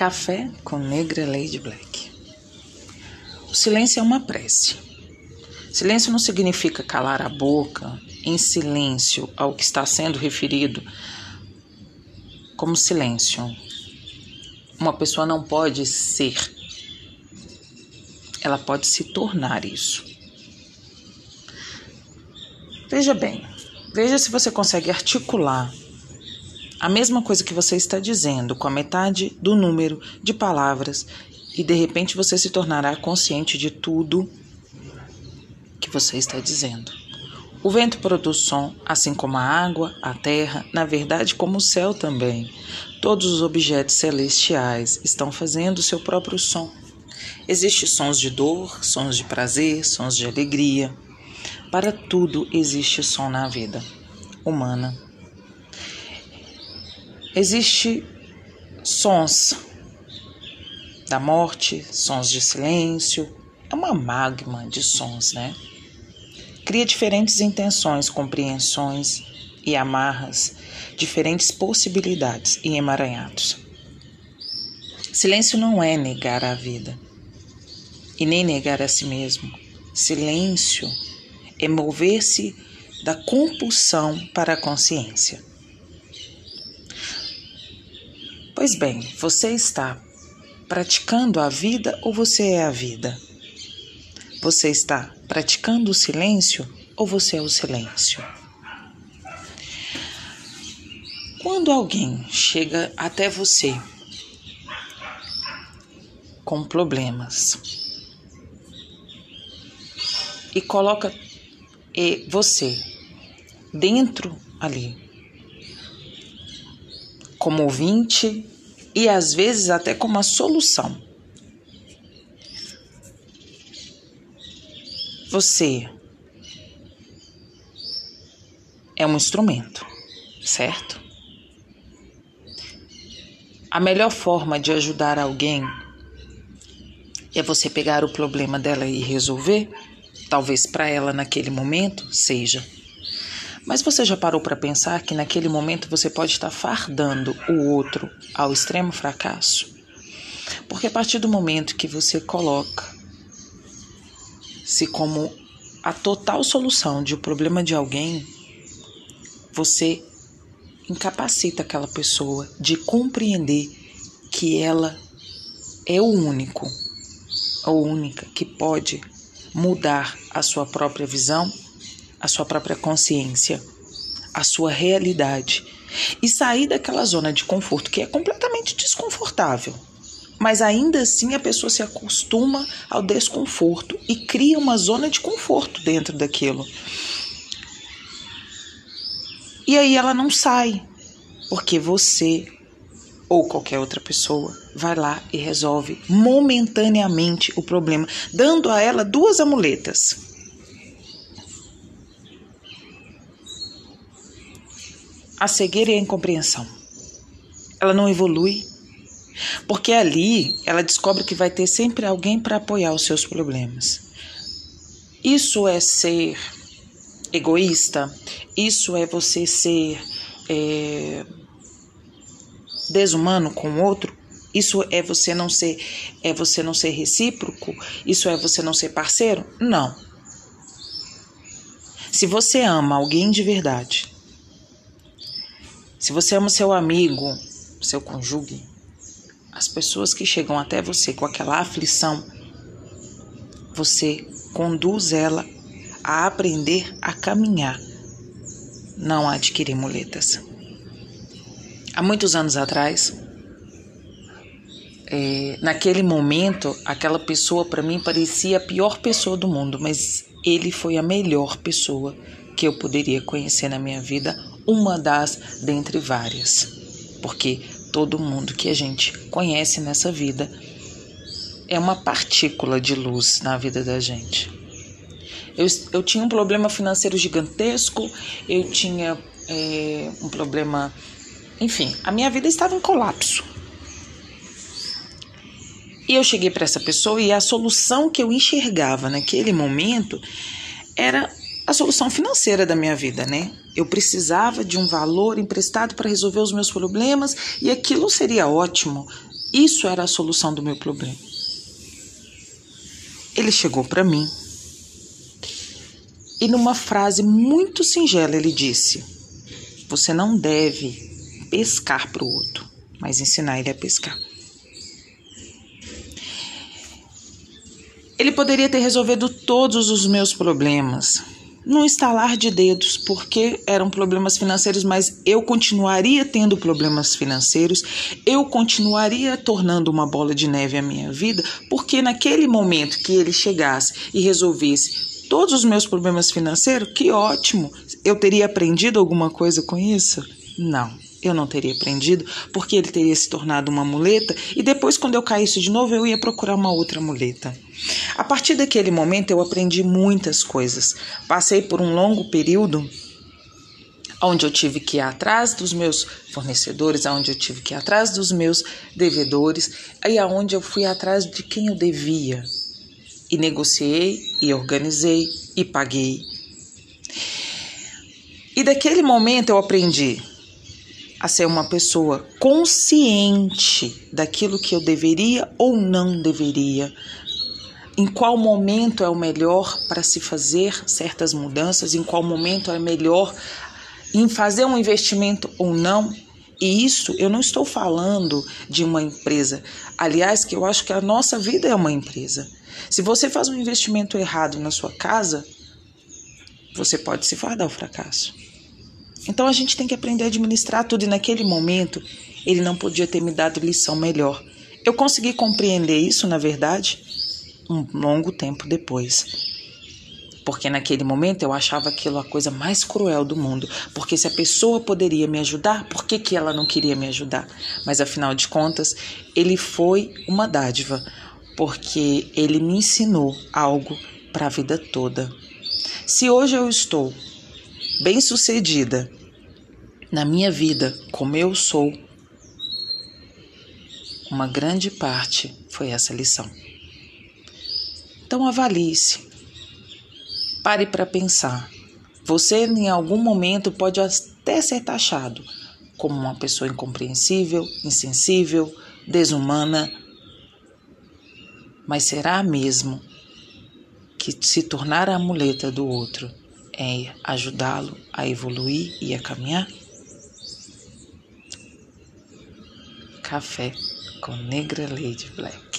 Café com Negra Lady Black. O silêncio é uma prece. Silêncio não significa calar a boca em silêncio ao que está sendo referido como silêncio. Uma pessoa não pode ser, ela pode se tornar isso. Veja bem, veja se você consegue articular a mesma coisa que você está dizendo com a metade do número de palavras e de repente você se tornará consciente de tudo que você está dizendo. O vento produz som, assim como a água, a terra, na verdade, como o céu também. Todos os objetos celestiais estão fazendo seu próprio som. Existem sons de dor, sons de prazer, sons de alegria. Para tudo existe som na vida humana. Existe sons da morte, sons de silêncio, é uma magma de sons, né? Cria diferentes intenções, compreensões e amarras, diferentes possibilidades e emaranhados. Silêncio não é negar a vida e nem negar a si mesmo. Silêncio é mover-se da compulsão para a consciência. Pois bem, você está praticando a vida ou você é a vida? Você está praticando o silêncio ou você é o silêncio? Quando alguém chega até você com problemas e coloca você dentro ali como ouvinte e às vezes até como a solução. Você é um instrumento, certo? A melhor forma de ajudar alguém é você pegar o problema dela e resolver. Talvez para ela naquele momento seja mas você já parou para pensar que naquele momento você pode estar fardando o outro ao extremo fracasso? Porque a partir do momento que você coloca se como a total solução de um problema de alguém, você incapacita aquela pessoa de compreender que ela é o único ou única que pode mudar a sua própria visão a sua própria consciência, a sua realidade e sair daquela zona de conforto que é completamente desconfortável. Mas ainda assim a pessoa se acostuma ao desconforto e cria uma zona de conforto dentro daquilo. E aí ela não sai, porque você ou qualquer outra pessoa vai lá e resolve momentaneamente o problema, dando a ela duas amuletas a cegueira e a incompreensão. Ela não evolui, porque ali ela descobre que vai ter sempre alguém para apoiar os seus problemas. Isso é ser egoísta, isso é você ser é, desumano com o outro, isso é você não ser é você não ser recíproco, isso é você não ser parceiro? Não. Se você ama alguém de verdade, se você ama seu amigo, seu cônjuge, as pessoas que chegam até você com aquela aflição, você conduz ela a aprender a caminhar, não a adquirir muletas. Há muitos anos atrás, é, naquele momento, aquela pessoa para mim parecia a pior pessoa do mundo, mas ele foi a melhor pessoa que eu poderia conhecer na minha vida uma das dentre várias, porque todo mundo que a gente conhece nessa vida é uma partícula de luz na vida da gente. Eu, eu tinha um problema financeiro gigantesco, eu tinha é, um problema. Enfim, a minha vida estava em colapso. E eu cheguei para essa pessoa e a solução que eu enxergava naquele momento era a solução financeira da minha vida, né? Eu precisava de um valor emprestado para resolver os meus problemas e aquilo seria ótimo. Isso era a solução do meu problema. Ele chegou para mim e, numa frase muito singela, ele disse: Você não deve pescar para o outro, mas ensinar ele a pescar. Ele poderia ter resolvido todos os meus problemas, num estalar de dedos, porque eram problemas financeiros, mas eu continuaria tendo problemas financeiros, eu continuaria tornando uma bola de neve a minha vida, porque naquele momento que ele chegasse e resolvesse todos os meus problemas financeiros, que ótimo! Eu teria aprendido alguma coisa com isso? Não eu não teria aprendido, porque ele teria se tornado uma muleta e depois, quando eu caísse de novo, eu ia procurar uma outra muleta. A partir daquele momento, eu aprendi muitas coisas. Passei por um longo período onde eu tive que ir atrás dos meus fornecedores, onde eu tive que ir atrás dos meus devedores, aí aonde eu fui atrás de quem eu devia. E negociei, e organizei, e paguei. E daquele momento eu aprendi a ser uma pessoa consciente daquilo que eu deveria ou não deveria, em qual momento é o melhor para se fazer certas mudanças, em qual momento é melhor em fazer um investimento ou não. E isso eu não estou falando de uma empresa. Aliás, que eu acho que a nossa vida é uma empresa. Se você faz um investimento errado na sua casa, você pode se fardar o fracasso. Então a gente tem que aprender a administrar tudo e naquele momento ele não podia ter me dado lição melhor. Eu consegui compreender isso, na verdade, um longo tempo depois. Porque naquele momento eu achava aquilo a coisa mais cruel do mundo. Porque se a pessoa poderia me ajudar, por que, que ela não queria me ajudar? Mas afinal de contas, ele foi uma dádiva. Porque ele me ensinou algo para a vida toda. Se hoje eu estou bem-sucedida na minha vida como eu sou, uma grande parte foi essa lição. Então avalie-se. Pare para pensar. Você em algum momento pode até ser taxado como uma pessoa incompreensível, insensível, desumana, mas será mesmo que se tornar a muleta do outro é ajudá-lo a evoluir e a caminhar? Café com Negra Lady Black.